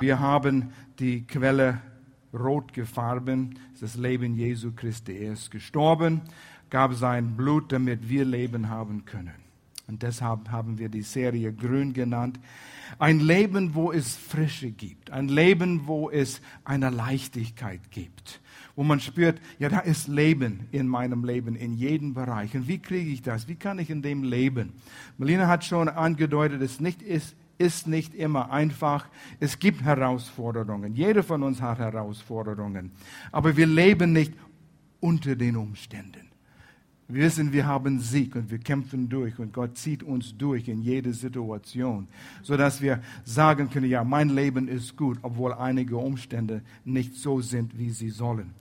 Wir haben die Quelle rot gefarben, das Leben Jesu Christi. Er ist gestorben, gab sein Blut, damit wir Leben haben können. Und deshalb haben wir die Serie Grün genannt. Ein Leben, wo es Frische gibt. Ein Leben, wo es eine Leichtigkeit gibt. Wo man spürt, ja, da ist Leben in meinem Leben, in jedem Bereich. Und wie kriege ich das? Wie kann ich in dem leben? Melina hat schon angedeutet, es nicht ist, ist nicht immer einfach. Es gibt Herausforderungen. Jeder von uns hat Herausforderungen. Aber wir leben nicht unter den Umständen. Wir wissen, wir haben Sieg und wir kämpfen durch und Gott zieht uns durch in jede Situation, sodass wir sagen können, ja, mein Leben ist gut, obwohl einige Umstände nicht so sind, wie sie sollen.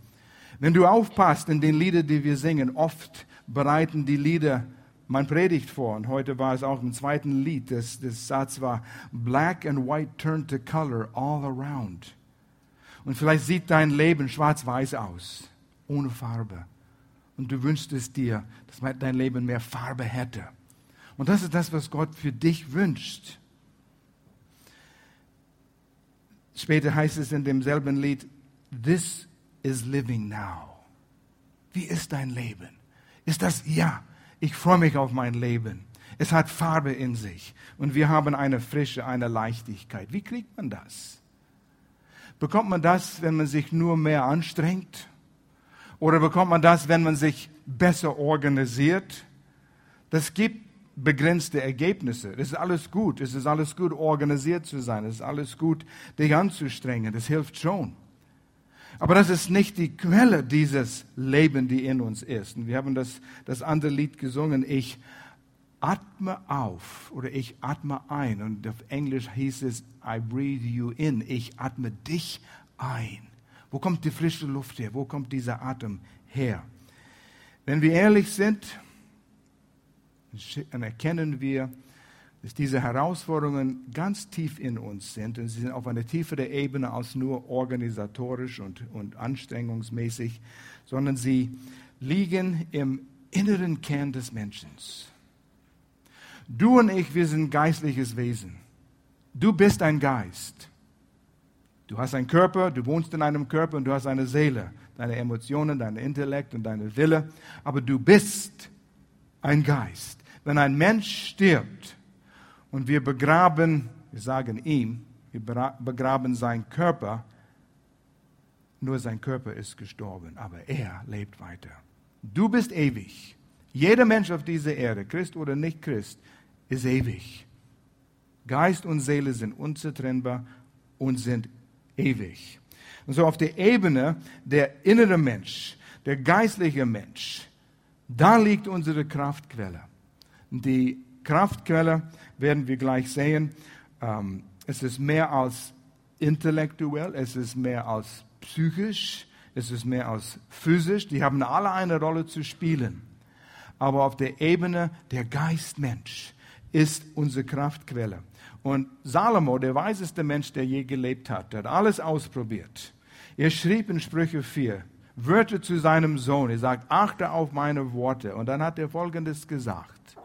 Wenn du aufpasst in den Liedern, die wir singen, oft bereiten die Lieder mein Predigt vor und heute war es auch im zweiten Lied, das, das Satz war, Black and white turn to color all around. Und vielleicht sieht dein Leben schwarz-weiß aus, ohne Farbe und du wünschst es dir, dass dein Leben mehr Farbe hätte. Und das ist das, was Gott für dich wünscht. Später heißt es in demselben Lied, This is living now. Wie ist dein Leben? Ist das, ja, ich freue mich auf mein Leben. Es hat Farbe in sich und wir haben eine Frische, eine Leichtigkeit. Wie kriegt man das? Bekommt man das, wenn man sich nur mehr anstrengt? Oder bekommt man das, wenn man sich besser organisiert? Das gibt begrenzte Ergebnisse. Es ist alles gut. Es ist alles gut, organisiert zu sein. Es ist alles gut, dich anzustrengen. Das hilft schon. Aber das ist nicht die Quelle dieses Lebens, die in uns ist. Und wir haben das, das andere Lied gesungen. Ich atme auf oder ich atme ein. Und auf Englisch hieß es, I breathe you in. Ich atme dich ein. Wo kommt die frische Luft her? Wo kommt dieser Atem her? Wenn wir ehrlich sind, dann erkennen wir, dass diese Herausforderungen ganz tief in uns sind und sie sind auf einer tieferen Ebene als nur organisatorisch und, und anstrengungsmäßig, sondern sie liegen im inneren Kern des Menschen. Du und ich, wir sind geistliches Wesen. Du bist ein Geist. Du hast einen Körper, du wohnst in einem Körper und du hast eine Seele, deine Emotionen, dein Intellekt und deine Wille, aber du bist ein Geist. Wenn ein Mensch stirbt und wir begraben, wir sagen ihm, wir begraben seinen Körper, nur sein Körper ist gestorben, aber er lebt weiter. Du bist ewig. Jeder Mensch auf dieser Erde, Christ oder nicht Christ, ist ewig. Geist und Seele sind unzertrennbar und sind ewig. Und so auf der Ebene der innere Mensch, der geistliche Mensch, da liegt unsere Kraftquelle. Die Kraftquelle werden wir gleich sehen. Ähm, es ist mehr als intellektuell, es ist mehr als psychisch, es ist mehr als physisch. Die haben alle eine Rolle zu spielen. Aber auf der Ebene der Geistmensch ist unsere Kraftquelle. Und Salomo, der weiseste Mensch, der je gelebt hat, hat alles ausprobiert. Er schrieb in Sprüche 4 Wörter zu seinem Sohn. Er sagt, achte auf meine Worte. Und dann hat er Folgendes gesagt.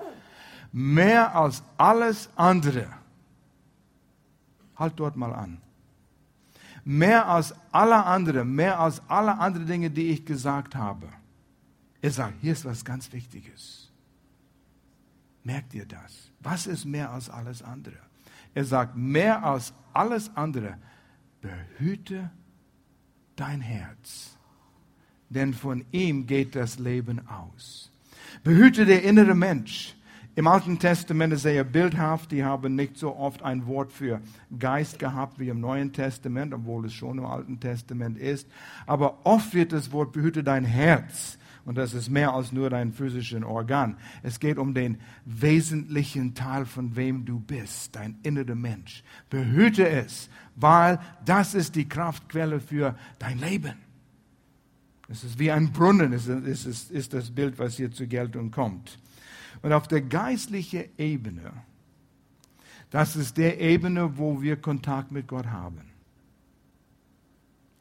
Mehr als alles andere, halt dort mal an. Mehr als alle anderen, mehr als alle anderen Dinge, die ich gesagt habe. Er sagt, hier ist was ganz Wichtiges. Merkt ihr das? Was ist mehr als alles andere? Er sagt, mehr als alles andere, behüte dein Herz, denn von ihm geht das Leben aus. Behüte der innere Mensch. Im Alten Testament ist er bildhaft, die haben nicht so oft ein Wort für Geist gehabt wie im Neuen Testament, obwohl es schon im Alten Testament ist. Aber oft wird das Wort behüte dein Herz und das ist mehr als nur dein physisches Organ. Es geht um den wesentlichen Teil von wem du bist, dein innerer Mensch. Behüte es, weil das ist die Kraftquelle für dein Leben. Es ist wie ein Brunnen, ist, ist, ist das Bild, was hier zur Geltung kommt. Und auf der geistlichen Ebene, das ist der Ebene, wo wir Kontakt mit Gott haben.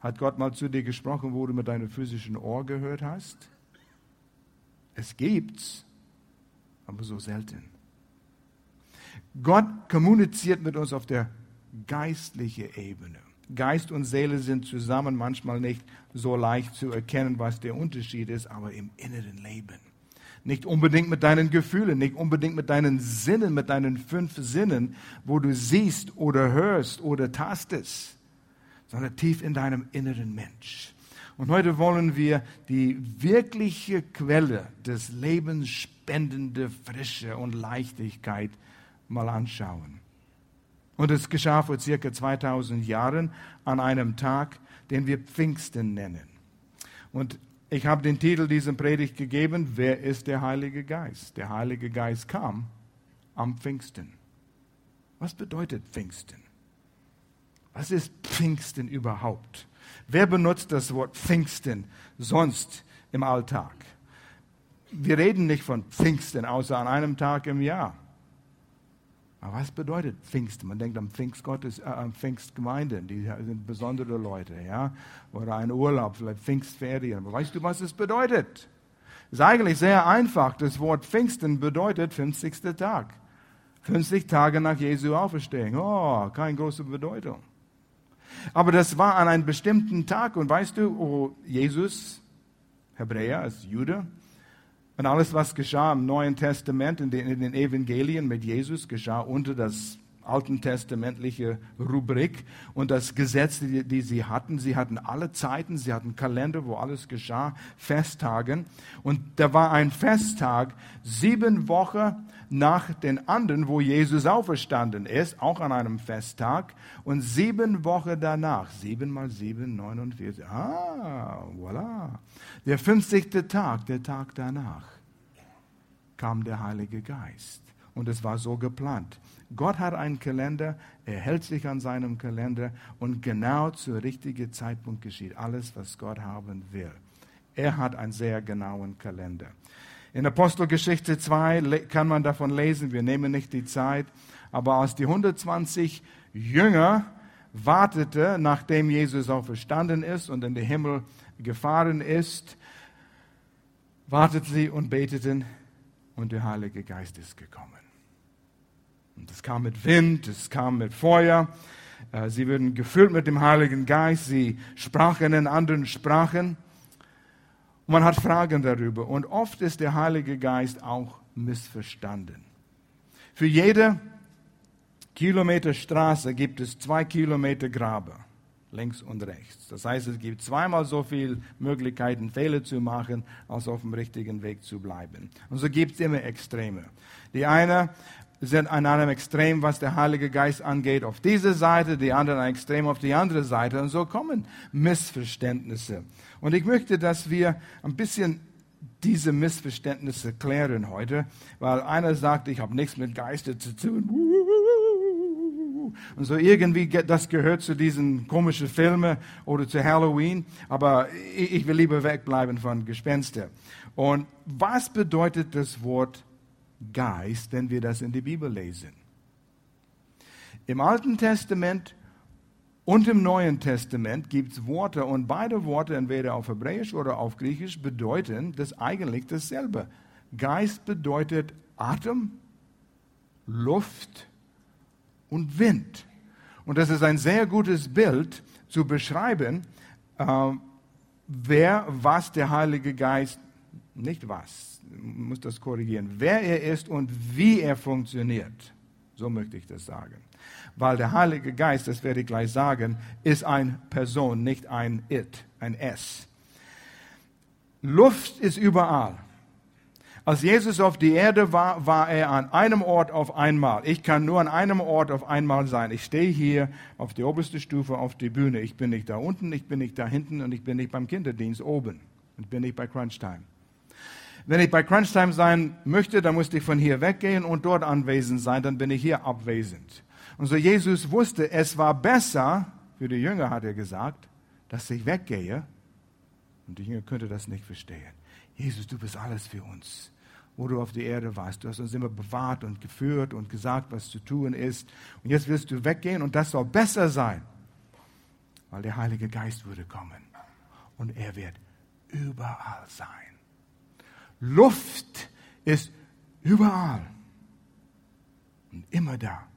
Hat Gott mal zu dir gesprochen, wo du mit deinem physischen Ohr gehört hast? Es gibt's, aber so selten. Gott kommuniziert mit uns auf der geistliche Ebene. Geist und Seele sind zusammen manchmal nicht so leicht zu erkennen, was der Unterschied ist, aber im inneren Leben. Nicht unbedingt mit deinen Gefühlen, nicht unbedingt mit deinen Sinnen, mit deinen fünf Sinnen, wo du siehst oder hörst oder tastest, sondern tief in deinem inneren Mensch. Und heute wollen wir die wirkliche Quelle des Lebens spendende Frische und Leichtigkeit mal anschauen. Und es geschah vor circa 2000 Jahren an einem Tag, den wir Pfingsten nennen. Und ich habe den Titel dieser Predigt gegeben, wer ist der Heilige Geist? Der Heilige Geist kam am Pfingsten. Was bedeutet Pfingsten? Was ist Pfingsten überhaupt? Wer benutzt das Wort Pfingsten sonst im Alltag? Wir reden nicht von Pfingsten, außer an einem Tag im Jahr. Aber was bedeutet Pfingsten? Man denkt an Pfingstgottes, äh, Pfingstgemeinden, die sind besondere Leute, ja? Oder ein Urlaub, vielleicht Pfingstferien. Weißt du, was es bedeutet? Ist eigentlich sehr einfach. Das Wort Pfingsten bedeutet 50. Tag. 50 Tage nach Jesu Auferstehung. Oh, keine große Bedeutung. Aber das war an einem bestimmten Tag und weißt du, oh, Jesus, Hebräer, als Jude, und alles, was geschah im Neuen Testament, in den, in den Evangelien mit Jesus, geschah unter das alten Rubrik und das Gesetz, die, die, sie hatten. Sie hatten alle Zeiten, sie hatten Kalender, wo alles geschah, Festtagen. Und da war ein Festtag, sieben Wochen nach den anderen, wo Jesus auferstanden ist, auch an einem Festtag. Und sieben Wochen danach, sieben mal sieben, 49, ah, voilà. Der 50. Tag, der Tag danach, kam der Heilige Geist. Und es war so geplant. Gott hat einen Kalender, er hält sich an seinem Kalender und genau zur richtigen Zeitpunkt geschieht alles, was Gott haben will. Er hat einen sehr genauen Kalender. In Apostelgeschichte 2 kann man davon lesen, wir nehmen nicht die Zeit, aber als die 120 Jünger wartete, nachdem Jesus auferstanden ist und in den Himmel gefahren ist, warteten sie und beteten und der Heilige Geist ist gekommen. Und es kam mit Wind, es kam mit Feuer, äh, sie wurden gefüllt mit dem Heiligen Geist, sie sprachen in anderen Sprachen. Und man hat Fragen darüber. Und oft ist der Heilige Geist auch missverstanden. Für jede Kilometer Straße gibt es zwei Kilometer Grabe, links und rechts. Das heißt, es gibt zweimal so viele Möglichkeiten, Fehler zu machen, als auf dem richtigen Weg zu bleiben. Und so gibt es immer Extreme. Die eine sind an einem Extrem, was der Heilige Geist angeht, auf diese Seite, die anderen ein Extrem auf die andere Seite. Und so kommen Missverständnisse. Und ich möchte, dass wir ein bisschen diese Missverständnisse klären heute, weil einer sagt, ich habe nichts mit Geister zu tun. Und so irgendwie, das gehört zu diesen komischen Filmen oder zu Halloween, aber ich will lieber wegbleiben von Gespenster. Und was bedeutet das Wort Geist, wenn wir das in die Bibel lesen? Im Alten Testament und im Neuen Testament gibt es Worte und beide Worte, entweder auf Hebräisch oder auf Griechisch, bedeuten das eigentlich dasselbe. Geist bedeutet Atem, Luft und Wind. Und das ist ein sehr gutes Bild zu beschreiben, äh, wer, was der Heilige Geist, nicht was, muss das korrigieren, wer er ist und wie er funktioniert. So möchte ich das sagen weil der Heilige Geist, das werde ich gleich sagen, ist eine Person, nicht ein It, ein S. Luft ist überall. Als Jesus auf die Erde war, war er an einem Ort auf einmal. Ich kann nur an einem Ort auf einmal sein. Ich stehe hier auf der obersten Stufe auf der Bühne. Ich bin nicht da unten, ich bin nicht da hinten und ich bin nicht beim Kinderdienst oben. Ich bin nicht bei Crunchtime. Wenn ich bei Crunchtime sein möchte, dann muss ich von hier weggehen und dort anwesend sein, dann bin ich hier abwesend. Und so Jesus wusste, es war besser, für die Jünger hat er gesagt, dass ich weggehe. Und die Jünger könnten das nicht verstehen. Jesus, du bist alles für uns. Wo du auf der Erde warst, du hast uns immer bewahrt und geführt und gesagt, was zu tun ist. Und jetzt wirst du weggehen und das soll besser sein, weil der Heilige Geist würde kommen. Und er wird überall sein. Luft ist überall und immer da.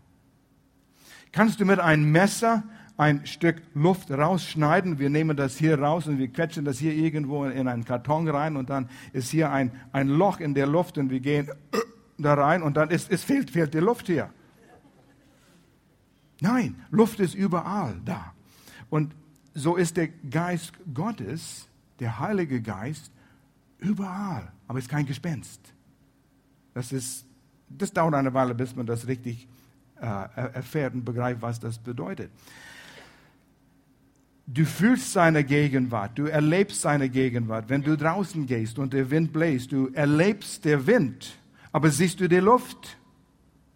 Kannst du mit einem Messer ein Stück Luft rausschneiden? Wir nehmen das hier raus und wir quetschen das hier irgendwo in einen Karton rein und dann ist hier ein, ein Loch in der Luft und wir gehen da rein und dann ist, es fehlt, fehlt die Luft hier. Nein, Luft ist überall da. Und so ist der Geist Gottes, der Heilige Geist, überall. Aber es ist kein Gespenst. Das, ist, das dauert eine Weile, bis man das richtig äh, erfährt und begreift, was das bedeutet. Du fühlst seine Gegenwart, du erlebst seine Gegenwart. Wenn du draußen gehst und der Wind bläst, du erlebst den Wind, aber siehst du die Luft?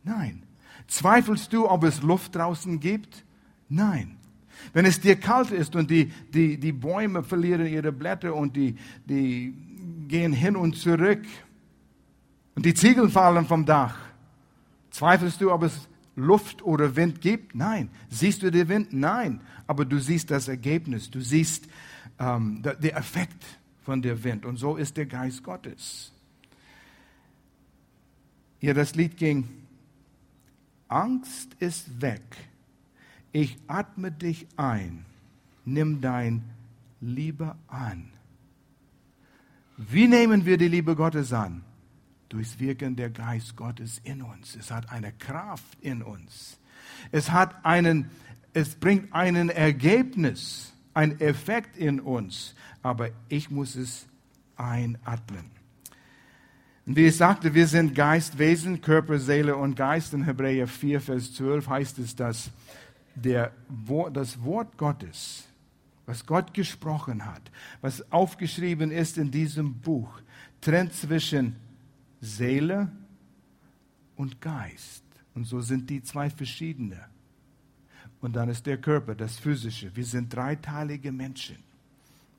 Nein. Zweifelst du, ob es Luft draußen gibt? Nein. Wenn es dir kalt ist und die, die, die Bäume verlieren ihre Blätter und die, die gehen hin und zurück und die Ziegel fallen vom Dach, zweifelst du, ob es Luft oder Wind gibt? Nein. Siehst du den Wind? Nein. Aber du siehst das Ergebnis, du siehst ähm, den Effekt von der Wind. Und so ist der Geist Gottes. Ja, das Lied ging, Angst ist weg. Ich atme dich ein. Nimm dein Liebe an. Wie nehmen wir die Liebe Gottes an? Durchs Wirken der Geist Gottes in uns. Es hat eine Kraft in uns. Es hat einen, es bringt einen Ergebnis, ein Effekt in uns. Aber ich muss es einatmen. Wie ich sagte, wir sind Geistwesen, Körper, Seele und Geist. In Hebräer 4, Vers 12 heißt es, dass der, das Wort Gottes, was Gott gesprochen hat, was aufgeschrieben ist in diesem Buch, trennt zwischen Seele und Geist. Und so sind die zwei verschiedene. Und dann ist der Körper, das Physische. Wir sind dreiteilige Menschen.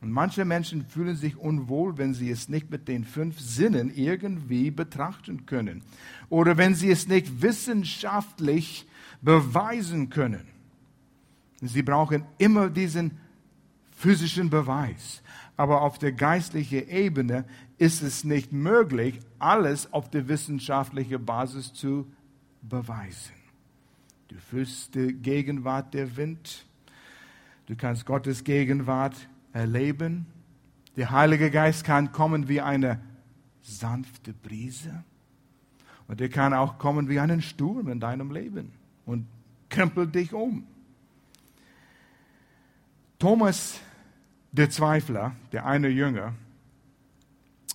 Und manche Menschen fühlen sich unwohl, wenn sie es nicht mit den fünf Sinnen irgendwie betrachten können. Oder wenn sie es nicht wissenschaftlich beweisen können. Sie brauchen immer diesen physischen Beweis. Aber auf der geistlichen Ebene ist es nicht möglich, alles auf der wissenschaftlichen Basis zu beweisen. Du fühlst die Gegenwart der Wind. Du kannst Gottes Gegenwart erleben. Der Heilige Geist kann kommen wie eine sanfte Brise. Und er kann auch kommen wie einen Sturm in deinem Leben und krempelt dich um. Thomas, der Zweifler, der eine Jünger,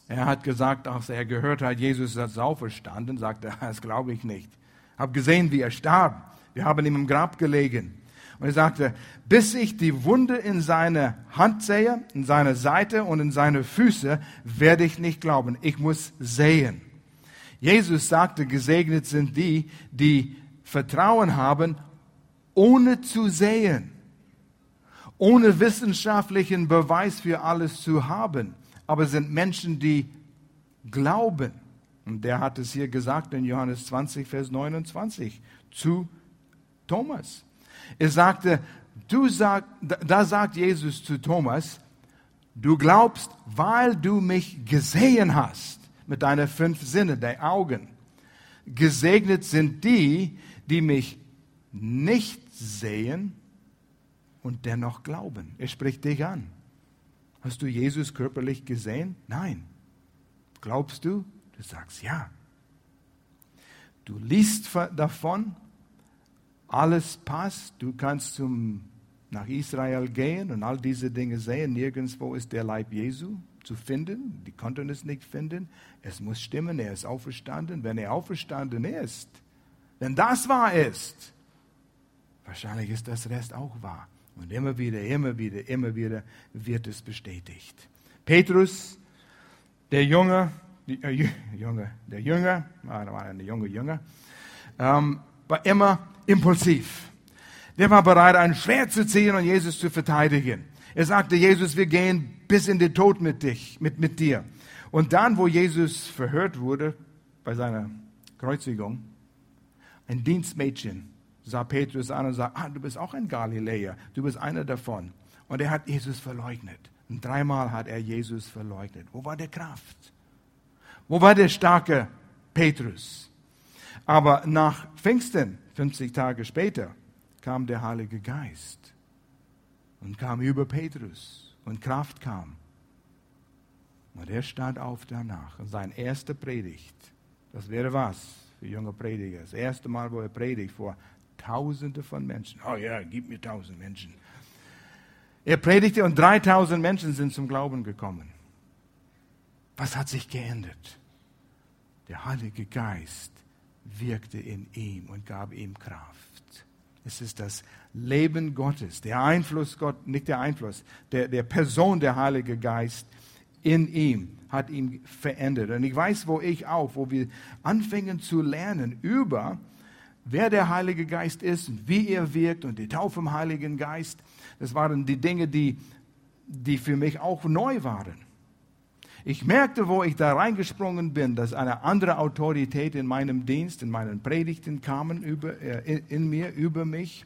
er hat gesagt, als er gehört hat, Jesus ist auferstanden, sagte er, das glaube ich nicht. Ich habe gesehen, wie er starb. Wir haben ihm im Grab gelegen. Und er sagte, bis ich die Wunde in seine Hand sehe, in seine Seite und in seine Füße, werde ich nicht glauben. Ich muss sehen. Jesus sagte, gesegnet sind die, die Vertrauen haben, ohne zu sehen, ohne wissenschaftlichen Beweis für alles zu haben, aber sind Menschen, die glauben. Und der hat es hier gesagt in Johannes 20, Vers 29 zu Thomas. Er sagte, du sag, da sagt Jesus zu Thomas, du glaubst, weil du mich gesehen hast mit deinen fünf Sinne, der Augen. Gesegnet sind die, die mich nicht sehen und dennoch glauben. Er spricht dich an. Hast du Jesus körperlich gesehen? Nein. Glaubst du? Du sagst ja. Du liest davon alles passt, du kannst zum, nach Israel gehen und all diese Dinge sehen. Nirgendwo ist der Leib Jesu zu finden. Die konnten es nicht finden. Es muss stimmen, er ist auferstanden. Wenn er auferstanden ist, wenn das wahr ist, wahrscheinlich ist das Rest auch wahr. Und immer wieder, immer wieder, immer wieder wird es bestätigt. Petrus, der Junge, die, äh, Junge der Jünger, war ein junge Jünger, ähm, war immer impulsiv. Der war bereit, ein Schwert zu ziehen und Jesus zu verteidigen. Er sagte, Jesus, wir gehen bis in den Tod mit dich, mit, mit dir. Und dann, wo Jesus verhört wurde bei seiner Kreuzigung, ein Dienstmädchen sah Petrus an und sagte, ah, du bist auch ein Galiläer, du bist einer davon. Und er hat Jesus verleugnet. Und dreimal hat er Jesus verleugnet. Wo war der Kraft? Wo war der starke Petrus? Aber nach Pfingsten 50 Tage später kam der Heilige Geist und kam über Petrus und Kraft kam. Und er stand auf danach. Und sein erster Predigt, das wäre was für junge Prediger. Das erste Mal, wo er predigt vor Tausende von Menschen. Oh ja, gib mir tausend Menschen. Er predigte und 3000 Menschen sind zum Glauben gekommen. Was hat sich geändert? Der Heilige Geist wirkte in ihm und gab ihm Kraft. Es ist das Leben Gottes, der Einfluss Gott, nicht der Einfluss, der, der Person der Heilige Geist in ihm hat ihn verändert. Und ich weiß, wo ich auch, wo wir anfangen zu lernen über, wer der Heilige Geist ist und wie er wirkt und die Taufe im Heiligen Geist, das waren die Dinge, die, die für mich auch neu waren. Ich merkte, wo ich da reingesprungen bin, dass eine andere Autorität in meinem Dienst, in meinen Predigten kamen über, äh, in, in mir, über mich.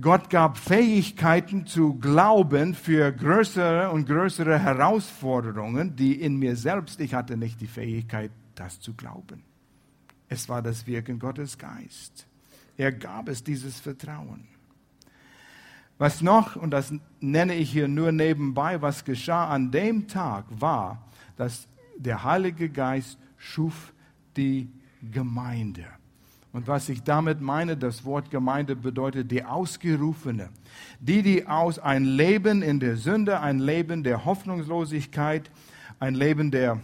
Gott gab Fähigkeiten zu glauben für größere und größere Herausforderungen, die in mir selbst, ich hatte nicht die Fähigkeit, das zu glauben. Es war das Wirken Gottes Geist. Er gab es dieses Vertrauen. Was noch, und das nenne ich hier nur nebenbei, was geschah an dem Tag, war, dass der Heilige Geist schuf die Gemeinde. Und was ich damit meine, das Wort Gemeinde bedeutet die Ausgerufene. Die, die aus ein Leben in der Sünde, ein Leben der Hoffnungslosigkeit, ein Leben der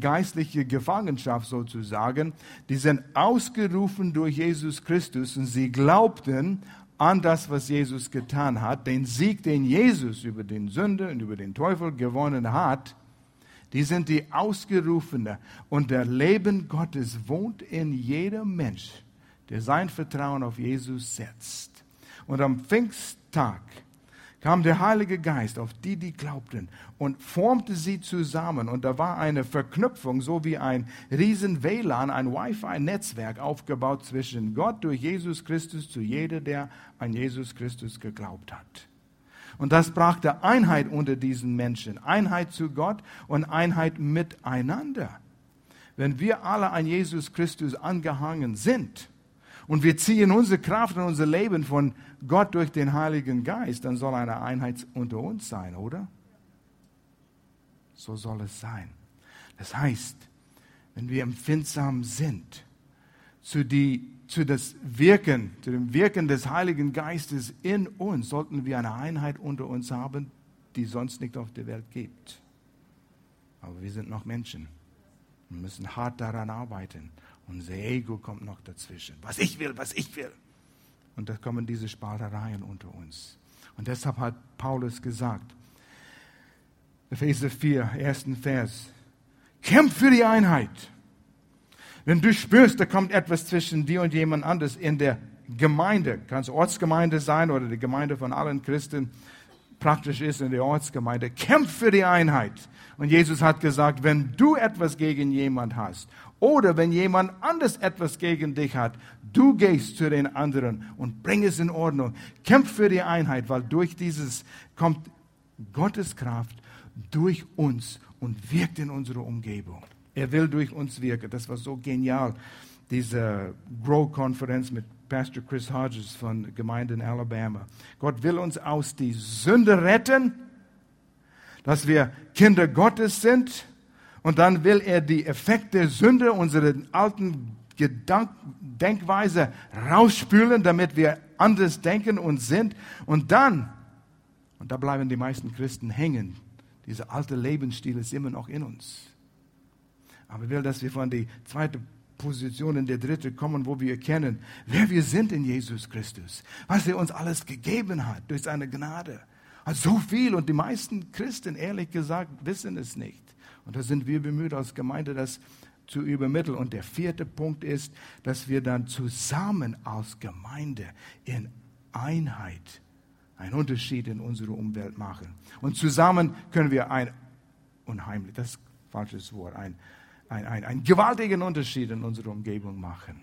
geistlichen Gefangenschaft sozusagen, die sind ausgerufen durch Jesus Christus und sie glaubten an das, was Jesus getan hat, den Sieg, den Jesus über den Sünde und über den Teufel gewonnen hat, die sind die Ausgerufene. Und der Leben Gottes wohnt in jedem Mensch, der sein Vertrauen auf Jesus setzt. Und am Pfingsttag kam der Heilige Geist auf die, die glaubten und formte sie zusammen. Und da war eine Verknüpfung, so wie ein riesen WLAN, ein Wi-Fi-Netzwerk aufgebaut zwischen Gott durch Jesus Christus zu jeder, der an Jesus Christus geglaubt hat. Und das brachte Einheit unter diesen Menschen, Einheit zu Gott und Einheit miteinander. Wenn wir alle an Jesus Christus angehangen sind, und wir ziehen unsere Kraft und unser Leben von Gott durch den Heiligen Geist, dann soll eine Einheit unter uns sein, oder? So soll es sein. Das heißt, wenn wir empfindsam sind zu, die, zu das Wirken, zu dem Wirken des Heiligen Geistes in uns, sollten wir eine Einheit unter uns haben, die sonst nicht auf der Welt gibt. Aber wir sind noch Menschen. Wir müssen hart daran arbeiten. Unser Ego kommt noch dazwischen. Was ich will, was ich will. Und da kommen diese Sparereien unter uns. Und deshalb hat Paulus gesagt, Epheser 4, ersten Vers, kämpf für die Einheit. Wenn du spürst, da kommt etwas zwischen dir und jemand anderes in der Gemeinde, kann es Ortsgemeinde sein oder die Gemeinde von allen Christen, praktisch ist in der Ortsgemeinde, kämpf für die Einheit. Und Jesus hat gesagt, wenn du etwas gegen jemand hast oder wenn jemand anders etwas gegen dich hat, du gehst zu den anderen und bring es in Ordnung. Kämpf für die Einheit, weil durch dieses kommt Gottes Kraft durch uns und wirkt in unsere Umgebung. Er will durch uns wirken. Das war so genial, diese Grow-Konferenz mit Pastor Chris Hodges von Gemeinde in Alabama. Gott will uns aus die Sünde retten, dass wir Kinder Gottes sind. Und dann will er die Effekte Sünde, unsere alten Gedank Denkweise rausspülen, damit wir anders denken und sind. Und dann, und da bleiben die meisten Christen hängen, dieser alte Lebensstil ist immer noch in uns. Aber ich will, dass wir von der zweiten Position in der dritte kommen, wo wir erkennen, wer wir sind in Jesus Christus, was er uns alles gegeben hat durch seine Gnade. Also so viel und die meisten Christen, ehrlich gesagt, wissen es nicht. Und da sind wir bemüht als Gemeinde, das zu übermitteln. Und der vierte Punkt ist, dass wir dann zusammen als Gemeinde in Einheit einen Unterschied in unserer Umwelt machen. Und zusammen können wir ein unheimlich, das ist ein falsches Wort, ein, ein, ein, einen gewaltigen Unterschied in unserer Umgebung machen.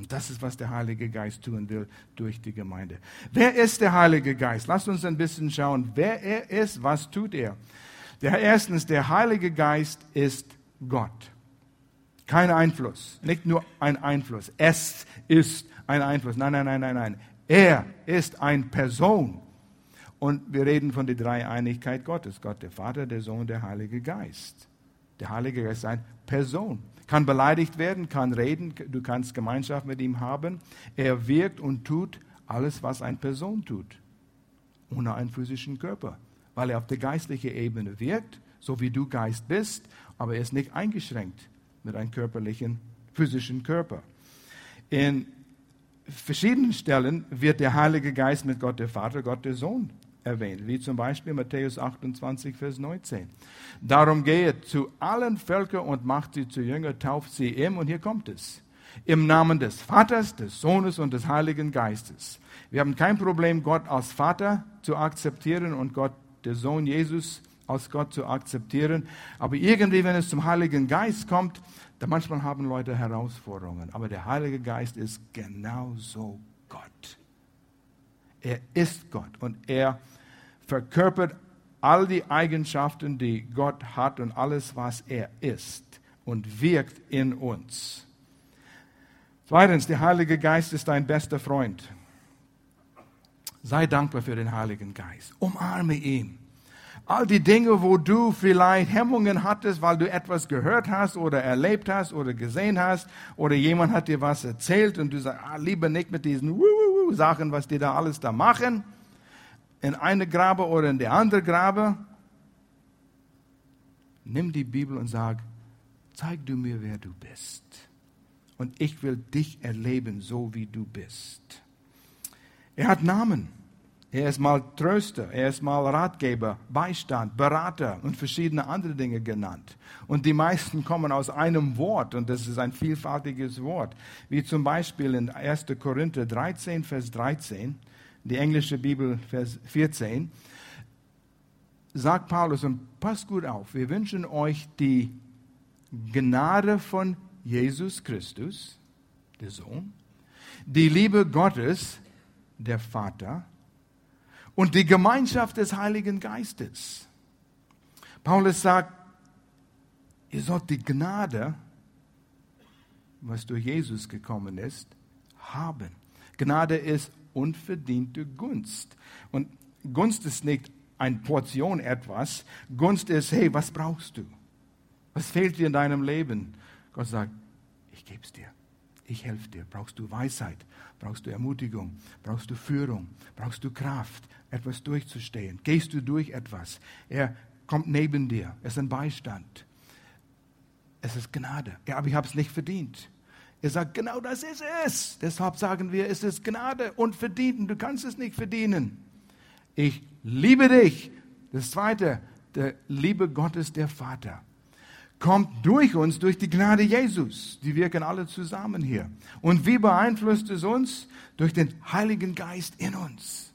Und das ist, was der Heilige Geist tun will durch die Gemeinde. Wer ist der Heilige Geist? Lasst uns ein bisschen schauen, wer er ist, was tut er. Der erstens, der Heilige Geist ist Gott. Kein Einfluss, nicht nur ein Einfluss. Es ist ein Einfluss. Nein, nein, nein, nein, nein. Er ist eine Person. Und wir reden von der Dreieinigkeit Gottes. Gott der Vater, der Sohn, der Heilige Geist. Der Heilige Geist ist eine Person. Kann beleidigt werden, kann reden, du kannst Gemeinschaft mit ihm haben. Er wirkt und tut alles, was eine Person tut, ohne einen physischen Körper, weil er auf der geistlichen Ebene wirkt, so wie du Geist bist, aber er ist nicht eingeschränkt mit einem körperlichen, physischen Körper. In verschiedenen Stellen wird der Heilige Geist mit Gott der Vater, Gott der Sohn erwähnt, wie zum Beispiel Matthäus 28, Vers 19. Darum gehe zu allen Völkern und macht sie zu Jünger, tauft sie ihm, und hier kommt es, im Namen des Vaters, des Sohnes und des Heiligen Geistes. Wir haben kein Problem, Gott als Vater zu akzeptieren und Gott, der Sohn Jesus, als Gott zu akzeptieren. Aber irgendwie, wenn es zum Heiligen Geist kommt, dann manchmal haben Leute Herausforderungen. Aber der Heilige Geist ist genauso Gott. Er ist Gott und er verkörpert all die Eigenschaften, die Gott hat und alles, was er ist und wirkt in uns. Zweitens, der Heilige Geist ist dein bester Freund. Sei dankbar für den Heiligen Geist. Umarme ihn. All die Dinge, wo du vielleicht Hemmungen hattest, weil du etwas gehört hast oder erlebt hast oder gesehen hast oder jemand hat dir was erzählt und du sagst, ah, lieber nicht mit diesen Sachen, was die da alles da machen, in eine Grabe oder in die andere Grabe. Nimm die Bibel und sag, zeig du mir, wer du bist. Und ich will dich erleben, so wie du bist. Er hat Namen. Er ist mal Tröster, er ist mal Ratgeber, Beistand, Berater und verschiedene andere Dinge genannt. Und die meisten kommen aus einem Wort und das ist ein vielfältiges Wort. Wie zum Beispiel in 1. Korinther 13, Vers 13, die englische Bibel, Vers 14, sagt Paulus, und passt gut auf, wir wünschen euch die Gnade von Jesus Christus, der Sohn, die Liebe Gottes, der Vater, und die Gemeinschaft des Heiligen Geistes. Paulus sagt, ihr sollt die Gnade, was durch Jesus gekommen ist, haben. Gnade ist unverdiente Gunst. Und Gunst ist nicht eine Portion etwas. Gunst ist, hey, was brauchst du? Was fehlt dir in deinem Leben? Gott sagt, ich gebe es dir. Ich helfe dir. Brauchst du Weisheit? Brauchst du Ermutigung? Brauchst du Führung? Brauchst du Kraft? etwas durchzustehen. Gehst du durch etwas? Er kommt neben dir. Es ist ein Beistand. Es ist Gnade. Ja, aber ich habe es nicht verdient. Er sagt, genau das ist es. Deshalb sagen wir, es ist Gnade und verdienen. Du kannst es nicht verdienen. Ich liebe dich. Das zweite, der Liebe Gottes, der Vater, kommt durch uns, durch die Gnade Jesus. Die wirken alle zusammen hier. Und wie beeinflusst es uns? Durch den Heiligen Geist in uns.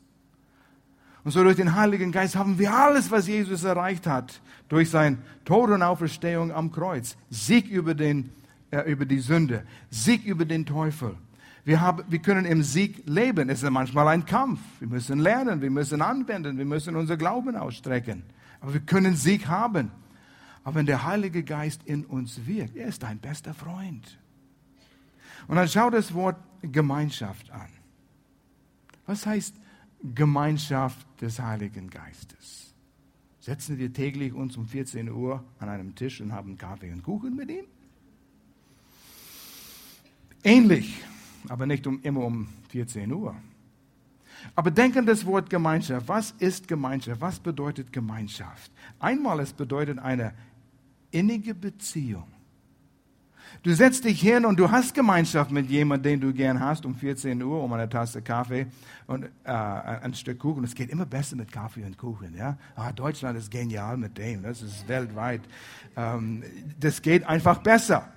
Und so durch den Heiligen Geist haben wir alles, was Jesus erreicht hat, durch sein Tod und Auferstehung am Kreuz. Sieg über, den, äh, über die Sünde, Sieg über den Teufel. Wir, haben, wir können im Sieg leben. Es ist manchmal ein Kampf. Wir müssen lernen, wir müssen anwenden, wir müssen unser Glauben ausstrecken. Aber wir können Sieg haben. Aber wenn der Heilige Geist in uns wirkt, er ist dein bester Freund. Und dann schau das Wort Gemeinschaft an. Was heißt Gemeinschaft des Heiligen Geistes. Setzen wir täglich uns um 14 Uhr an einem Tisch und haben Kaffee und Kuchen mit ihm? Ähnlich, aber nicht um, immer um 14 Uhr. Aber denken das Wort Gemeinschaft. Was ist Gemeinschaft? Was bedeutet Gemeinschaft? Einmal es bedeutet eine innige Beziehung. Du setzt dich hin und du hast Gemeinschaft mit jemandem, den du gern hast, um 14 Uhr, um eine Tasse Kaffee und äh, ein Stück Kuchen. Es geht immer besser mit Kaffee und Kuchen. Ja? Ah, Deutschland ist genial mit dem. Das ist weltweit. Ähm, das geht einfach besser.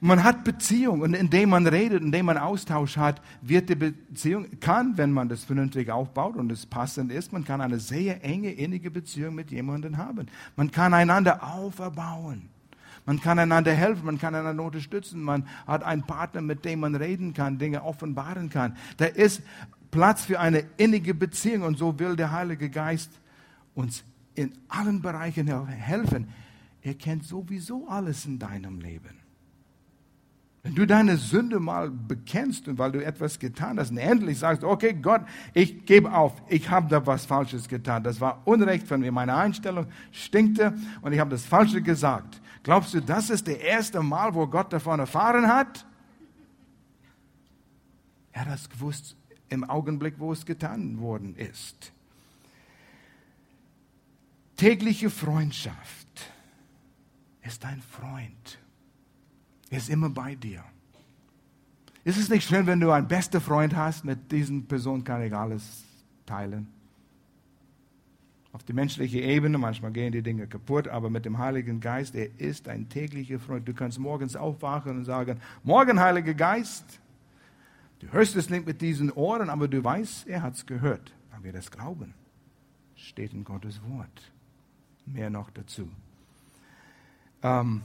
Man hat Beziehung und indem man redet, indem man Austausch hat, wird die Beziehung, kann, wenn man das vernünftig aufbaut und es passend ist, man kann eine sehr enge, innige Beziehung mit jemandem haben. Man kann einander auferbauen. Man kann einander helfen, man kann einander unterstützen, man hat einen Partner, mit dem man reden kann, Dinge offenbaren kann. Da ist Platz für eine innige Beziehung und so will der Heilige Geist uns in allen Bereichen helfen. Er kennt sowieso alles in deinem Leben. Wenn du deine Sünde mal bekennst und weil du etwas getan hast und endlich sagst, okay Gott, ich gebe auf, ich habe da was Falsches getan. Das war Unrecht von mir, meine Einstellung stinkte und ich habe das Falsche gesagt. Glaubst du, das ist der erste Mal, wo Gott davon erfahren hat? Er hat das gewusst im Augenblick, wo es getan worden ist. Tägliche Freundschaft ist dein Freund. Er ist immer bei dir. Ist es nicht schön, wenn du einen besten Freund hast? Mit diesen Personen kann ich alles teilen. Auf die menschliche Ebene, manchmal gehen die Dinge kaputt, aber mit dem Heiligen Geist, er ist ein täglicher Freund. Du kannst morgens aufwachen und sagen, morgen, Heiliger Geist. Du hörst es nicht mit diesen Ohren, aber du weißt, er hat es gehört, weil wir das glauben. Steht in Gottes Wort. Mehr noch dazu. Ähm,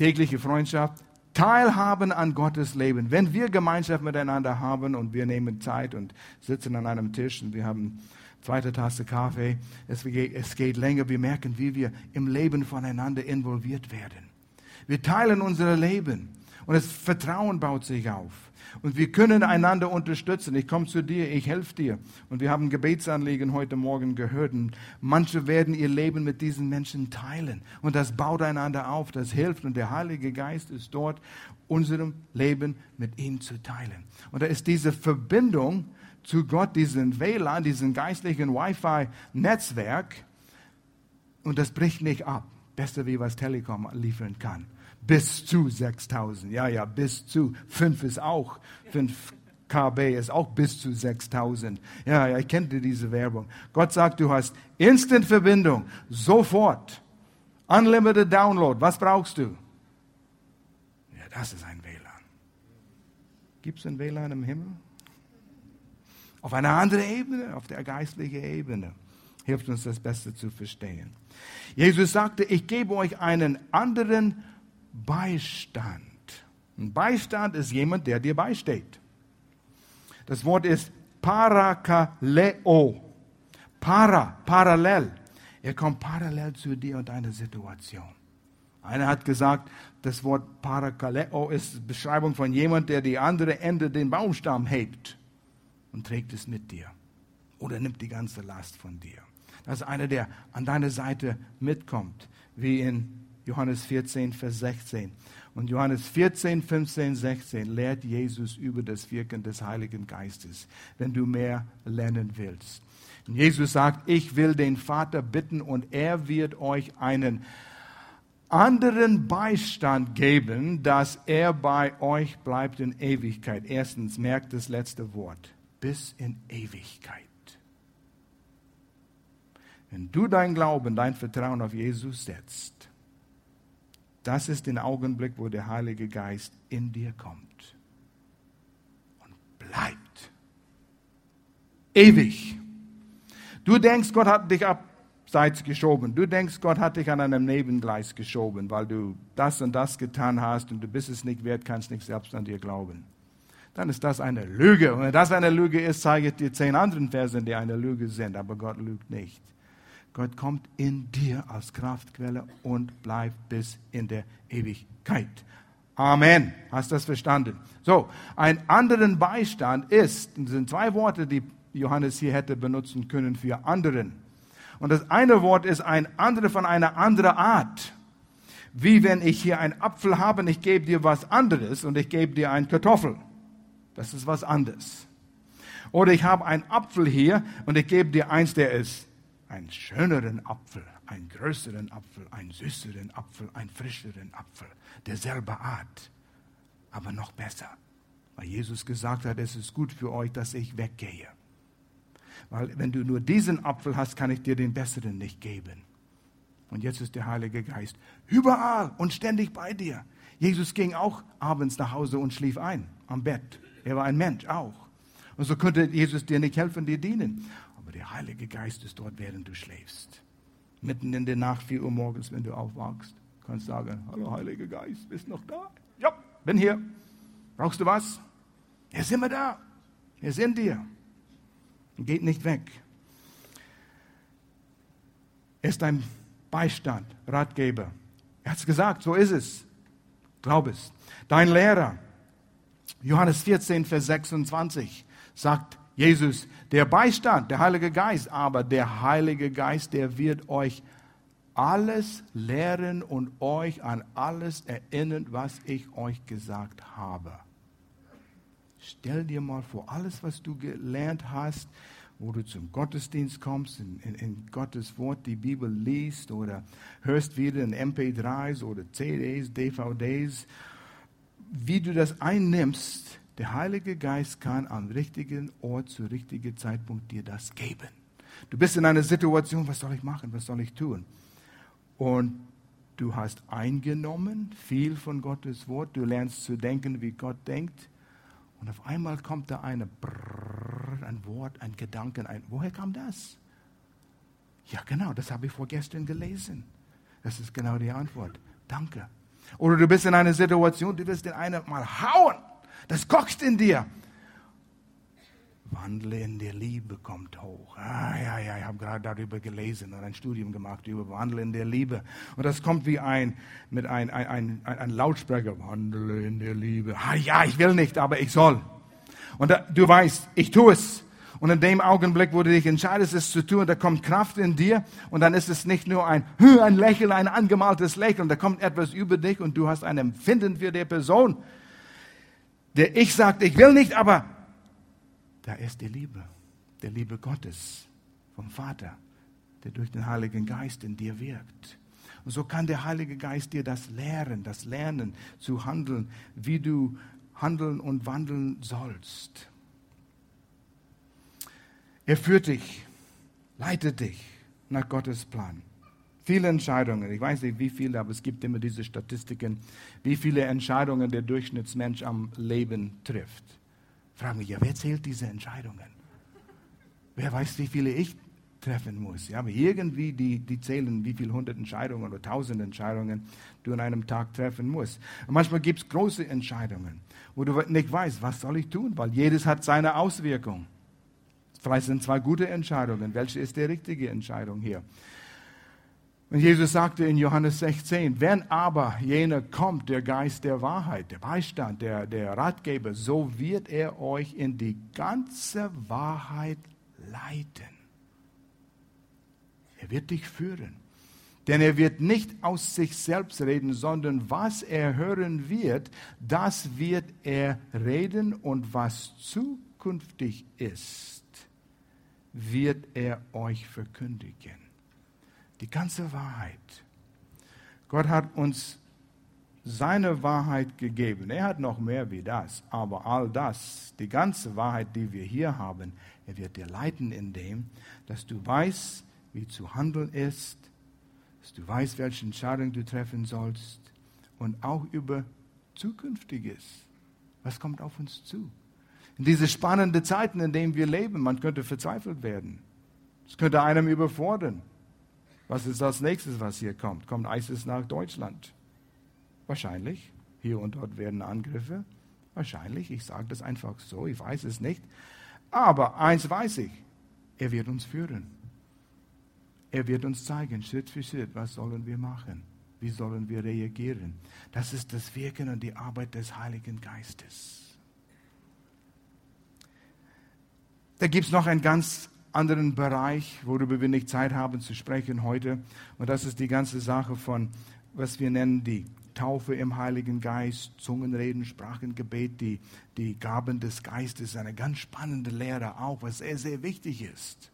tägliche Freundschaft, teilhaben an Gottes Leben. Wenn wir Gemeinschaft miteinander haben und wir nehmen Zeit und sitzen an einem Tisch und wir haben zweite Tasse Kaffee, es geht, es geht länger, wir merken, wie wir im Leben voneinander involviert werden. Wir teilen unser Leben und das Vertrauen baut sich auf. Und wir können einander unterstützen. Ich komme zu dir, ich helfe dir. Und wir haben Gebetsanliegen heute Morgen gehört. Und manche werden ihr Leben mit diesen Menschen teilen. Und das baut einander auf, das hilft. Und der Heilige Geist ist dort, unserem Leben mit ihm zu teilen. Und da ist diese Verbindung zu Gott, diesen WLAN, diesen geistlichen Wi-Fi-Netzwerk. Und das bricht nicht ab. Besser wie was Telekom liefern kann bis zu 6000. Ja, ja, bis zu. 5 ist auch. 5 KB ist auch bis zu 6000. Ja, ja, ich kenne diese Werbung. Gott sagt, du hast Instant-Verbindung. Sofort. Unlimited Download. Was brauchst du? Ja, das ist ein WLAN. Gibt es ein WLAN im Himmel? Auf einer anderen Ebene, auf der geistlichen Ebene. Hilft uns das Beste zu verstehen. Jesus sagte, ich gebe euch einen anderen Beistand. Ein Beistand ist jemand, der dir beisteht. Das Wort ist parakaleo. Para, parallel. Er kommt parallel zu dir und deiner Situation. Einer hat gesagt, das Wort parakaleo ist Beschreibung von jemand, der die andere Ende den Baumstamm hebt und trägt es mit dir. Oder nimmt die ganze Last von dir. Das ist einer, der an deiner Seite mitkommt, wie in Johannes 14, Vers 16. Und Johannes 14, 15, 16 lehrt Jesus über das Wirken des Heiligen Geistes, wenn du mehr lernen willst. Und Jesus sagt, ich will den Vater bitten und er wird euch einen anderen Beistand geben, dass er bei euch bleibt in Ewigkeit. Erstens, merkt das letzte Wort, bis in Ewigkeit. Wenn du dein Glauben, dein Vertrauen auf Jesus setzt, das ist der Augenblick, wo der Heilige Geist in dir kommt und bleibt. Ewig. Du denkst, Gott hat dich abseits geschoben. Du denkst, Gott hat dich an einem Nebengleis geschoben, weil du das und das getan hast und du bist es nicht wert, kannst nicht selbst an dir glauben. Dann ist das eine Lüge. Und wenn das eine Lüge ist, zeige ich dir zehn anderen Versen, die eine Lüge sind. Aber Gott lügt nicht. Gott kommt in dir als Kraftquelle und bleibt bis in der Ewigkeit. Amen. Hast du das verstanden? So, ein anderen Beistand ist, sind zwei Worte, die Johannes hier hätte benutzen können für anderen. Und das eine Wort ist ein andere von einer anderen Art. Wie wenn ich hier einen Apfel habe und ich gebe dir was anderes und ich gebe dir einen Kartoffel. Das ist was anderes. Oder ich habe einen Apfel hier und ich gebe dir eins, der ist einen schöneren Apfel, einen größeren Apfel, einen süßeren Apfel, einen frischeren Apfel, derselbe Art, aber noch besser. Weil Jesus gesagt hat, es ist gut für euch, dass ich weggehe. Weil wenn du nur diesen Apfel hast, kann ich dir den besseren nicht geben. Und jetzt ist der Heilige Geist überall und ständig bei dir. Jesus ging auch abends nach Hause und schlief ein am Bett. Er war ein Mensch auch. Und so könnte Jesus dir nicht helfen, dir dienen. Der Heilige Geist ist dort, während du schläfst. Mitten in der Nacht, 4 Uhr morgens, wenn du aufwachst, kannst du sagen, hallo Heiliger Geist, bist noch da? Ja, bin hier. Brauchst du was? Er ist immer da. Er ist in dir. Geht nicht weg. Er ist dein Beistand, Ratgeber. Er hat es gesagt, so ist es. Glaub es. Dein Lehrer, Johannes 14, Vers 26, sagt Jesus, der Beistand, der Heilige Geist, aber der Heilige Geist, der wird euch alles lehren und euch an alles erinnern, was ich euch gesagt habe. Stell dir mal vor, alles, was du gelernt hast, wo du zum Gottesdienst kommst, in, in, in, Gottes Wort die Bibel liest oder hörst wieder in MP3s oder CDs, DVDs, wie du das einnimmst, der Heilige Geist kann am richtigen Ort zu richtigen Zeitpunkt dir das geben. Du bist in einer Situation, was soll ich machen, was soll ich tun? Und du hast eingenommen viel von Gottes Wort, du lernst zu denken, wie Gott denkt. Und auf einmal kommt da eine Brrr, ein Wort, ein Gedanken, ein, woher kam das? Ja, genau, das habe ich vorgestern gelesen. Das ist genau die Antwort. Danke. Oder du bist in einer Situation, du wirst den einen mal hauen. Das kocht in dir. Wandle in der Liebe kommt hoch. Ah, ja, ja, ich habe gerade darüber gelesen und ein Studium gemacht über Wandle in der Liebe. Und das kommt wie ein, mit ein, ein, ein, ein Lautsprecher. Wandle in der Liebe. Ah, ja, ich will nicht, aber ich soll. Und da, du weißt, ich tue es. Und in dem Augenblick, wo du dich entscheidest, es zu tun, da kommt Kraft in dir. Und dann ist es nicht nur ein, ein Lächeln, ein angemaltes Lächeln. Da kommt etwas über dich und du hast ein Empfinden für die Person. Der Ich sagt, ich will nicht, aber da ist die Liebe, der Liebe Gottes vom Vater, der durch den Heiligen Geist in dir wirkt. Und so kann der Heilige Geist dir das lehren, das Lernen zu handeln, wie du handeln und wandeln sollst. Er führt dich, leitet dich nach Gottes Plan. Viele Entscheidungen, ich weiß nicht wie viele, aber es gibt immer diese Statistiken, wie viele Entscheidungen der Durchschnittsmensch am Leben trifft. Fragen mich, ja, wer zählt diese Entscheidungen? Wer weiß, wie viele ich treffen muss? Ja, aber irgendwie, die, die zählen, wie viele hundert Entscheidungen oder tausend Entscheidungen du an einem Tag treffen musst. Und manchmal gibt es große Entscheidungen, wo du nicht weißt, was soll ich tun, weil jedes hat seine Auswirkung. Vielleicht sind zwei gute Entscheidungen. Welche ist die richtige Entscheidung hier? Und Jesus sagte in Johannes 16, wenn aber jener kommt, der Geist der Wahrheit, der Beistand, der, der Ratgeber, so wird er euch in die ganze Wahrheit leiten. Er wird dich führen. Denn er wird nicht aus sich selbst reden, sondern was er hören wird, das wird er reden und was zukünftig ist, wird er euch verkündigen. Die ganze Wahrheit. Gott hat uns seine Wahrheit gegeben. Er hat noch mehr wie das, aber all das, die ganze Wahrheit, die wir hier haben, er wird dir leiten in dem, dass du weißt, wie zu handeln ist, dass du weißt, welche Entscheidung du treffen sollst und auch über Zukünftiges. Was kommt auf uns zu? In diese spannenden Zeiten, in denen wir leben, man könnte verzweifelt werden. Es könnte einem überfordern. Was ist das nächste, was hier kommt? Kommt ISIS nach Deutschland? Wahrscheinlich. Hier und dort werden Angriffe. Wahrscheinlich. Ich sage das einfach so. Ich weiß es nicht. Aber eins weiß ich. Er wird uns führen. Er wird uns zeigen, Schritt für Schritt, was sollen wir machen? Wie sollen wir reagieren? Das ist das Wirken und die Arbeit des Heiligen Geistes. Da gibt es noch ein ganz anderen Bereich, worüber wir nicht Zeit haben zu sprechen heute. Und das ist die ganze Sache von, was wir nennen, die Taufe im Heiligen Geist, Zungenreden, Sprachengebet, die, die Gaben des Geistes, eine ganz spannende Lehre auch, was sehr, sehr wichtig ist.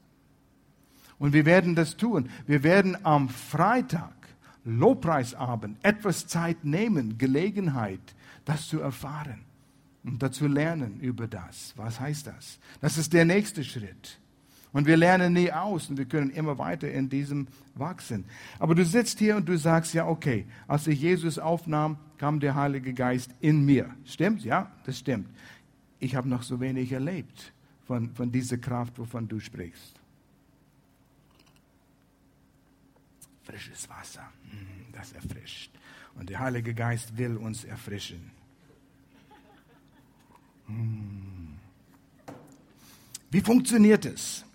Und wir werden das tun. Wir werden am Freitag, Lobpreisabend, etwas Zeit nehmen, Gelegenheit, das zu erfahren und dazu lernen über das. Was heißt das? Das ist der nächste Schritt. Und wir lernen nie aus und wir können immer weiter in diesem wachsen. Aber du sitzt hier und du sagst, ja, okay, als ich Jesus aufnahm, kam der Heilige Geist in mir. Stimmt? Ja, das stimmt. Ich habe noch so wenig erlebt von, von dieser Kraft, wovon du sprichst. Frisches Wasser, hm, das erfrischt. Und der Heilige Geist will uns erfrischen. Hm. Wie funktioniert es?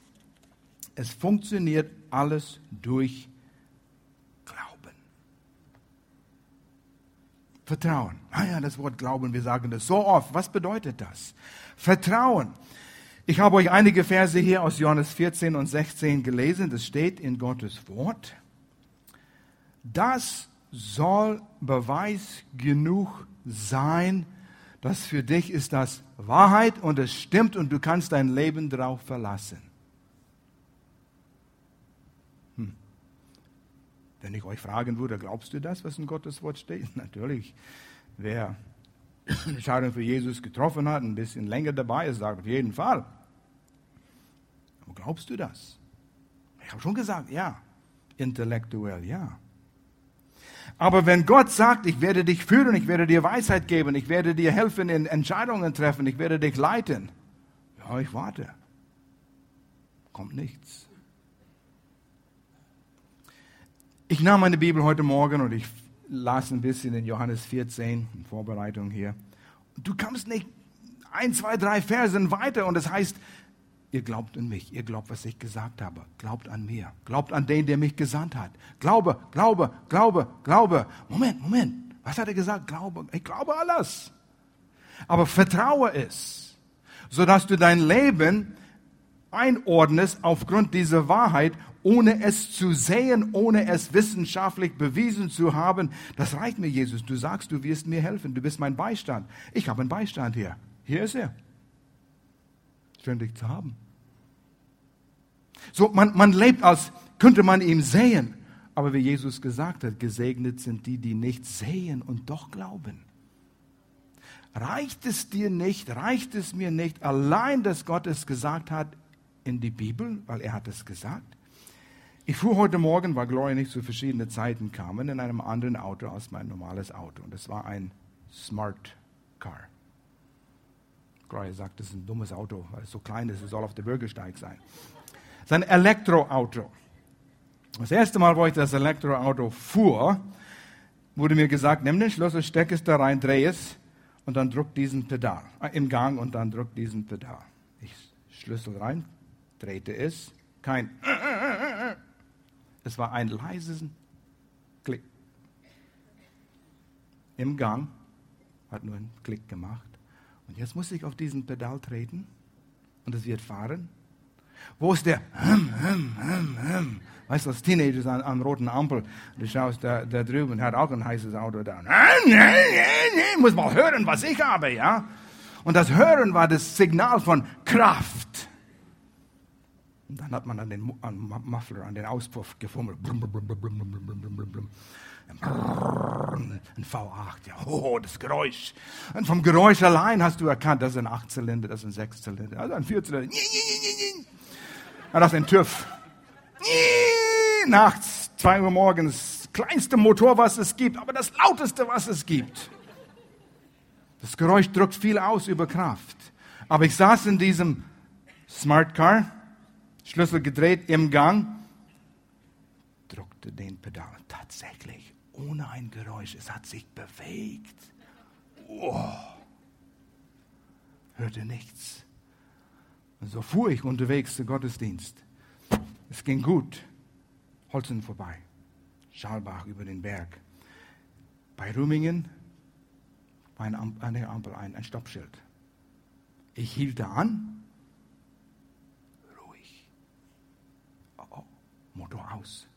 Es funktioniert alles durch Glauben. Vertrauen. Naja, das Wort Glauben, wir sagen das so oft. Was bedeutet das? Vertrauen. Ich habe euch einige Verse hier aus Johannes 14 und 16 gelesen. Das steht in Gottes Wort. Das soll Beweis genug sein, dass für dich ist das Wahrheit und es stimmt und du kannst dein Leben darauf verlassen. Hm. Wenn ich euch fragen würde, glaubst du das, was in Gottes Wort steht? Natürlich. Wer eine Entscheidung für Jesus getroffen hat, ein bisschen länger dabei ist, sagt auf jeden Fall. Aber glaubst du das? Ich habe schon gesagt, ja. Intellektuell, ja. Aber wenn Gott sagt, ich werde dich führen, ich werde dir Weisheit geben, ich werde dir helfen in Entscheidungen treffen, ich werde dich leiten, ja, ich warte. Kommt nichts. Ich nahm meine Bibel heute Morgen und ich las ein bisschen in Johannes 14, in Vorbereitung hier. Du kommst nicht ein, zwei, drei Versen weiter und es das heißt, Ihr glaubt an mich, ihr glaubt, was ich gesagt habe. Glaubt an mir. Glaubt an den, der mich gesandt hat. Glaube, glaube, glaube, glaube. Moment, Moment. Was hat er gesagt? Glaube. Ich glaube alles. Aber vertraue es, sodass du dein Leben einordnest aufgrund dieser Wahrheit, ohne es zu sehen, ohne es wissenschaftlich bewiesen zu haben. Das reicht mir, Jesus. Du sagst, du wirst mir helfen. Du bist mein Beistand. Ich habe einen Beistand hier. Hier ist er. Schön, dich zu haben. So, man, man lebt als könnte man ihm sehen. Aber wie Jesus gesagt hat, gesegnet sind die, die nicht sehen und doch glauben. Reicht es dir nicht, reicht es mir nicht, allein, dass Gott es gesagt hat in die Bibel, weil er hat es gesagt? Ich fuhr heute Morgen, weil Gloria nicht zu verschiedenen Zeiten kamen, in einem anderen Auto als mein normales Auto. Und es war ein Smart Car. Gloria sagt, das ist ein dummes Auto, weil es so klein ist, es soll auf der Bürgersteig sein. Es ist ein Elektroauto. Das erste Mal, wo ich das Elektroauto fuhr, wurde mir gesagt, nimm den Schlüssel, steck es da rein, dreh es und dann drück diesen Pedal. Äh, Im Gang und dann drück diesen Pedal. Ich Schlüssel rein, drehte es, kein. Es war ein leises Klick. Im Gang hat nur einen Klick gemacht. Und jetzt muss ich auf diesen Pedal treten und es wird fahren. Wo ist der? Weißt du, als Teenager an, an roten Ampel, du schaust da, da drüben, hat auch ein heißes Auto da. Muss mal hören, was ich habe, ja? Und das Hören war das Signal von Kraft. Und dann hat man an den an Muffler, an den Auspuff gefummelt. Ein V8, ja, oh, das Geräusch. Und vom Geräusch allein hast du erkannt, das ist ein Achtzylinder, das ist ein Sechszylinder, also ein Vierzylinder. Ja, das ist ein TÜV. Nachts, zwei Uhr morgens, kleinste Motor, was es gibt, aber das lauteste, was es gibt. Das Geräusch drückt viel aus über Kraft. Aber ich saß in diesem Smart Car, Schlüssel gedreht im Gang, drückte den Pedal. Tatsächlich, ohne ein Geräusch, es hat sich bewegt. Oh. Hörte nichts. Und so fuhr ich unterwegs zum Gottesdienst. Es ging gut. Holzen vorbei. Schalbach über den Berg. Bei Rümingen war eine Ampel ein, ein Stoppschild. Ich hielt da an. Ruhig. Oh, oh. Motor aus.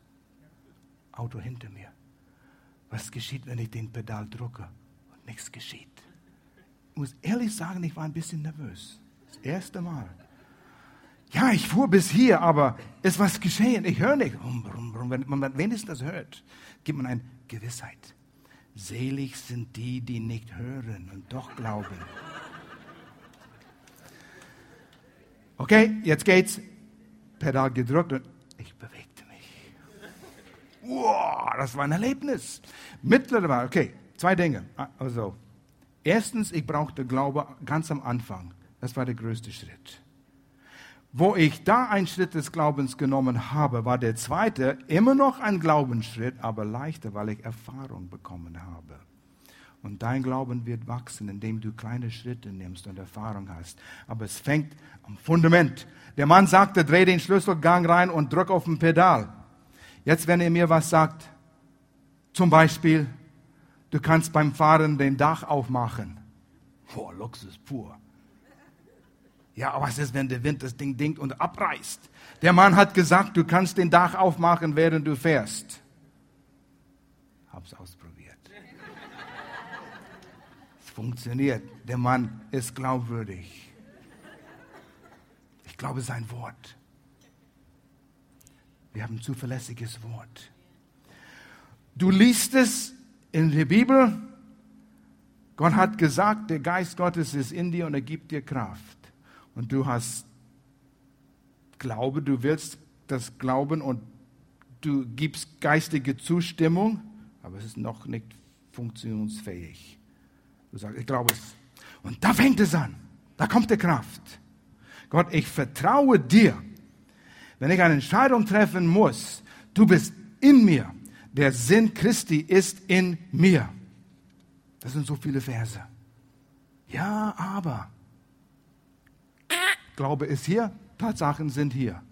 Auto hinter mir. Was geschieht, wenn ich den Pedal drücke und nichts geschieht? Ich muss ehrlich sagen, ich war ein bisschen nervös. Das erste Mal. Ja, ich fuhr bis hier, aber ist was geschehen. Ich höre nicht. Wenn man wenigstens das hört, gibt man eine Gewissheit. Selig sind die, die nicht hören und doch glauben. Okay, jetzt geht's. Pedal gedrückt und ich bewegte mich. Wow, das war ein Erlebnis. Mittlerweile, okay, zwei Dinge. Also, erstens, ich brauchte Glaube ganz am Anfang. Das war der größte Schritt. Wo ich da einen Schritt des Glaubens genommen habe, war der zweite immer noch ein Glaubensschritt, aber leichter, weil ich Erfahrung bekommen habe. Und dein Glauben wird wachsen, indem du kleine Schritte nimmst und Erfahrung hast. Aber es fängt am Fundament. Der Mann sagte, dreh den Schlüsselgang rein und drück auf den Pedal. Jetzt, wenn er mir was sagt, zum Beispiel, du kannst beim Fahren den Dach aufmachen. Boah, Luxus pur. Ja, aber was ist, wenn der Wind das Ding dingt und abreißt? Der Mann hat gesagt, du kannst den Dach aufmachen, während du fährst. Hab's ausprobiert. es funktioniert. Der Mann ist glaubwürdig. Ich glaube sein Wort. Wir haben ein zuverlässiges Wort. Du liest es in der Bibel. Gott hat gesagt, der Geist Gottes ist in dir und er gibt dir Kraft. Und du hast Glaube, du willst das Glauben und du gibst geistige Zustimmung, aber es ist noch nicht funktionsfähig. Du sagst, ich glaube es. Und da fängt es an. Da kommt die Kraft. Gott, ich vertraue dir. Wenn ich eine Entscheidung treffen muss, du bist in mir. Der Sinn Christi ist in mir. Das sind so viele Verse. Ja, aber. Glaube ist hier, Tatsachen sind hier.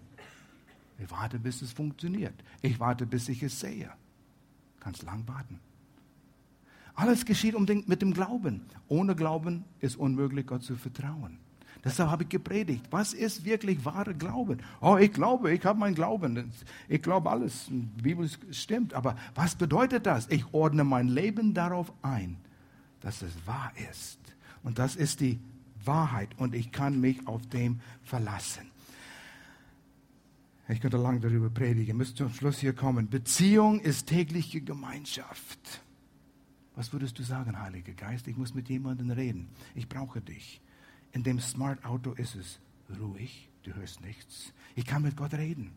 Ich warte, bis es funktioniert. Ich warte, bis ich es sehe. Kannst lang warten. Alles geschieht um den, mit dem Glauben. Ohne Glauben ist unmöglich, Gott zu vertrauen. Deshalb habe ich gepredigt. Was ist wirklich wahre Glauben? Oh, ich glaube, ich habe meinen Glauben. Ich glaube alles. Die Bibel stimmt. Aber was bedeutet das? Ich ordne mein Leben darauf ein, dass es wahr ist. Und das ist die Wahrheit. Und ich kann mich auf dem verlassen. Ich könnte lange darüber predigen. Ich müsste zum Schluss hier kommen. Beziehung ist tägliche Gemeinschaft. Was würdest du sagen, Heiliger Geist? Ich muss mit jemandem reden. Ich brauche dich. In dem Smart Auto ist es ruhig, du hörst nichts. Ich kann mit Gott reden.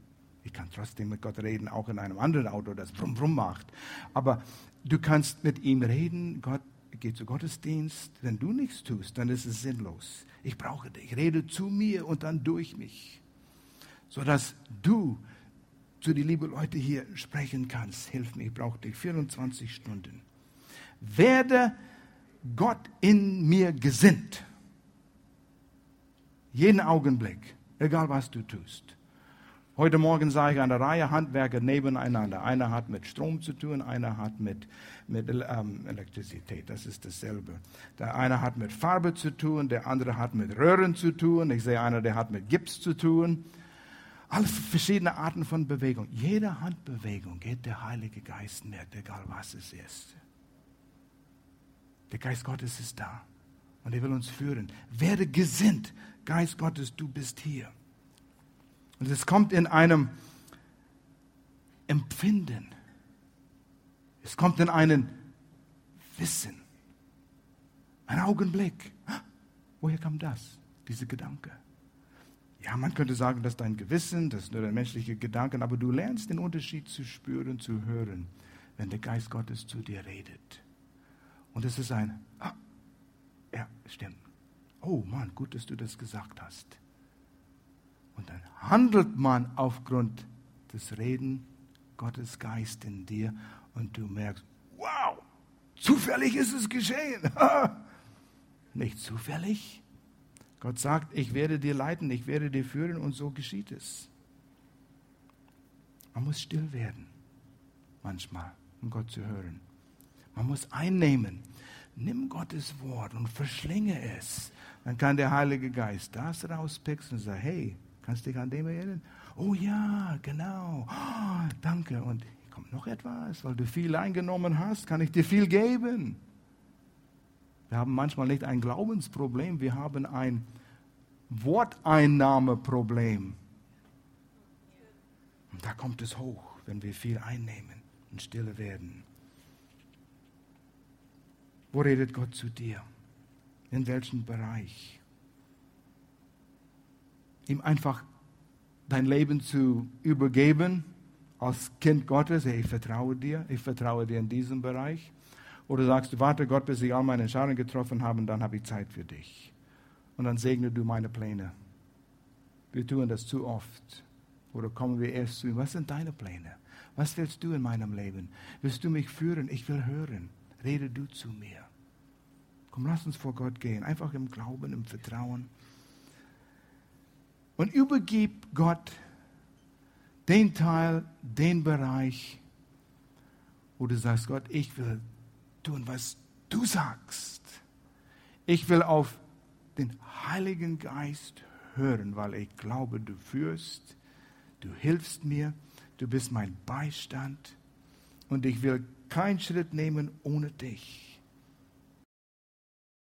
Ich kann trotzdem mit Gott reden, auch in einem anderen Auto, das brumm brumm macht. Aber du kannst mit ihm reden. Gott geht zu Gottesdienst. Wenn du nichts tust, dann ist es sinnlos. Ich brauche dich. Rede zu mir und dann durch mich, sodass du zu den lieben Leuten hier sprechen kannst. Hilf mir, ich brauche dich 24 Stunden. Werde Gott in mir gesinnt. Jeden Augenblick, egal was du tust. Heute Morgen sah ich eine Reihe Handwerker nebeneinander. Einer hat mit Strom zu tun, einer hat mit, mit ähm, Elektrizität. Das ist dasselbe. Der eine hat mit Farbe zu tun, der andere hat mit Röhren zu tun. Ich sehe einer, der hat mit Gips zu tun. Alles verschiedene Arten von Bewegung. Jede Handbewegung geht der Heilige Geist mit, egal was es ist. Der Geist Gottes ist da und er will uns führen. Werde gesinnt Geist Gottes, du bist hier. Und es kommt in einem Empfinden. Es kommt in einen Wissen. Ein Augenblick. Woher kam das? Diese Gedanke. Ja, man könnte sagen, das ist dein Gewissen, das ist nur der menschliche Gedanke, aber du lernst den Unterschied zu spüren, zu hören, wenn der Geist Gottes zu dir redet. Und es ist ein, ah, ja, stimmt oh Mann, gut, dass du das gesagt hast. Und dann handelt man aufgrund des Reden Gottes Geist in dir und du merkst, wow, zufällig ist es geschehen. Nicht zufällig. Gott sagt, ich werde dir leiten, ich werde dir führen und so geschieht es. Man muss still werden, manchmal, um Gott zu hören. Man muss einnehmen. Nimm Gottes Wort und verschlinge es. Dann kann der Heilige Geist das rauspicken und sagen, hey, kannst du dich an dem erinnern? Oh ja, genau. Oh, danke. Und kommt noch etwas, weil du viel eingenommen hast, kann ich dir viel geben. Wir haben manchmal nicht ein Glaubensproblem, wir haben ein Worteinnahmeproblem. Und da kommt es hoch, wenn wir viel einnehmen und stille werden. Wo redet Gott zu dir? In welchem Bereich. Ihm einfach dein Leben zu übergeben als Kind Gottes, hey, ich vertraue dir, ich vertraue dir in diesem Bereich. Oder sagst du, warte Gott, bis ich all meine Entscheidungen getroffen habe dann habe ich Zeit für dich. Und dann segne du meine Pläne. Wir tun das zu oft. Oder kommen wir erst zu ihm, was sind deine Pläne? Was willst du in meinem Leben? Willst du mich führen? Ich will hören. Rede du zu mir. Komm, lass uns vor Gott gehen. Einfach im Glauben, im Vertrauen. Und übergib Gott den Teil, den Bereich, wo du sagst, Gott, ich will tun, was du sagst. Ich will auf den Heiligen Geist hören, weil ich glaube, du führst, du hilfst mir, du bist mein Beistand und ich will keinen Schritt nehmen ohne dich.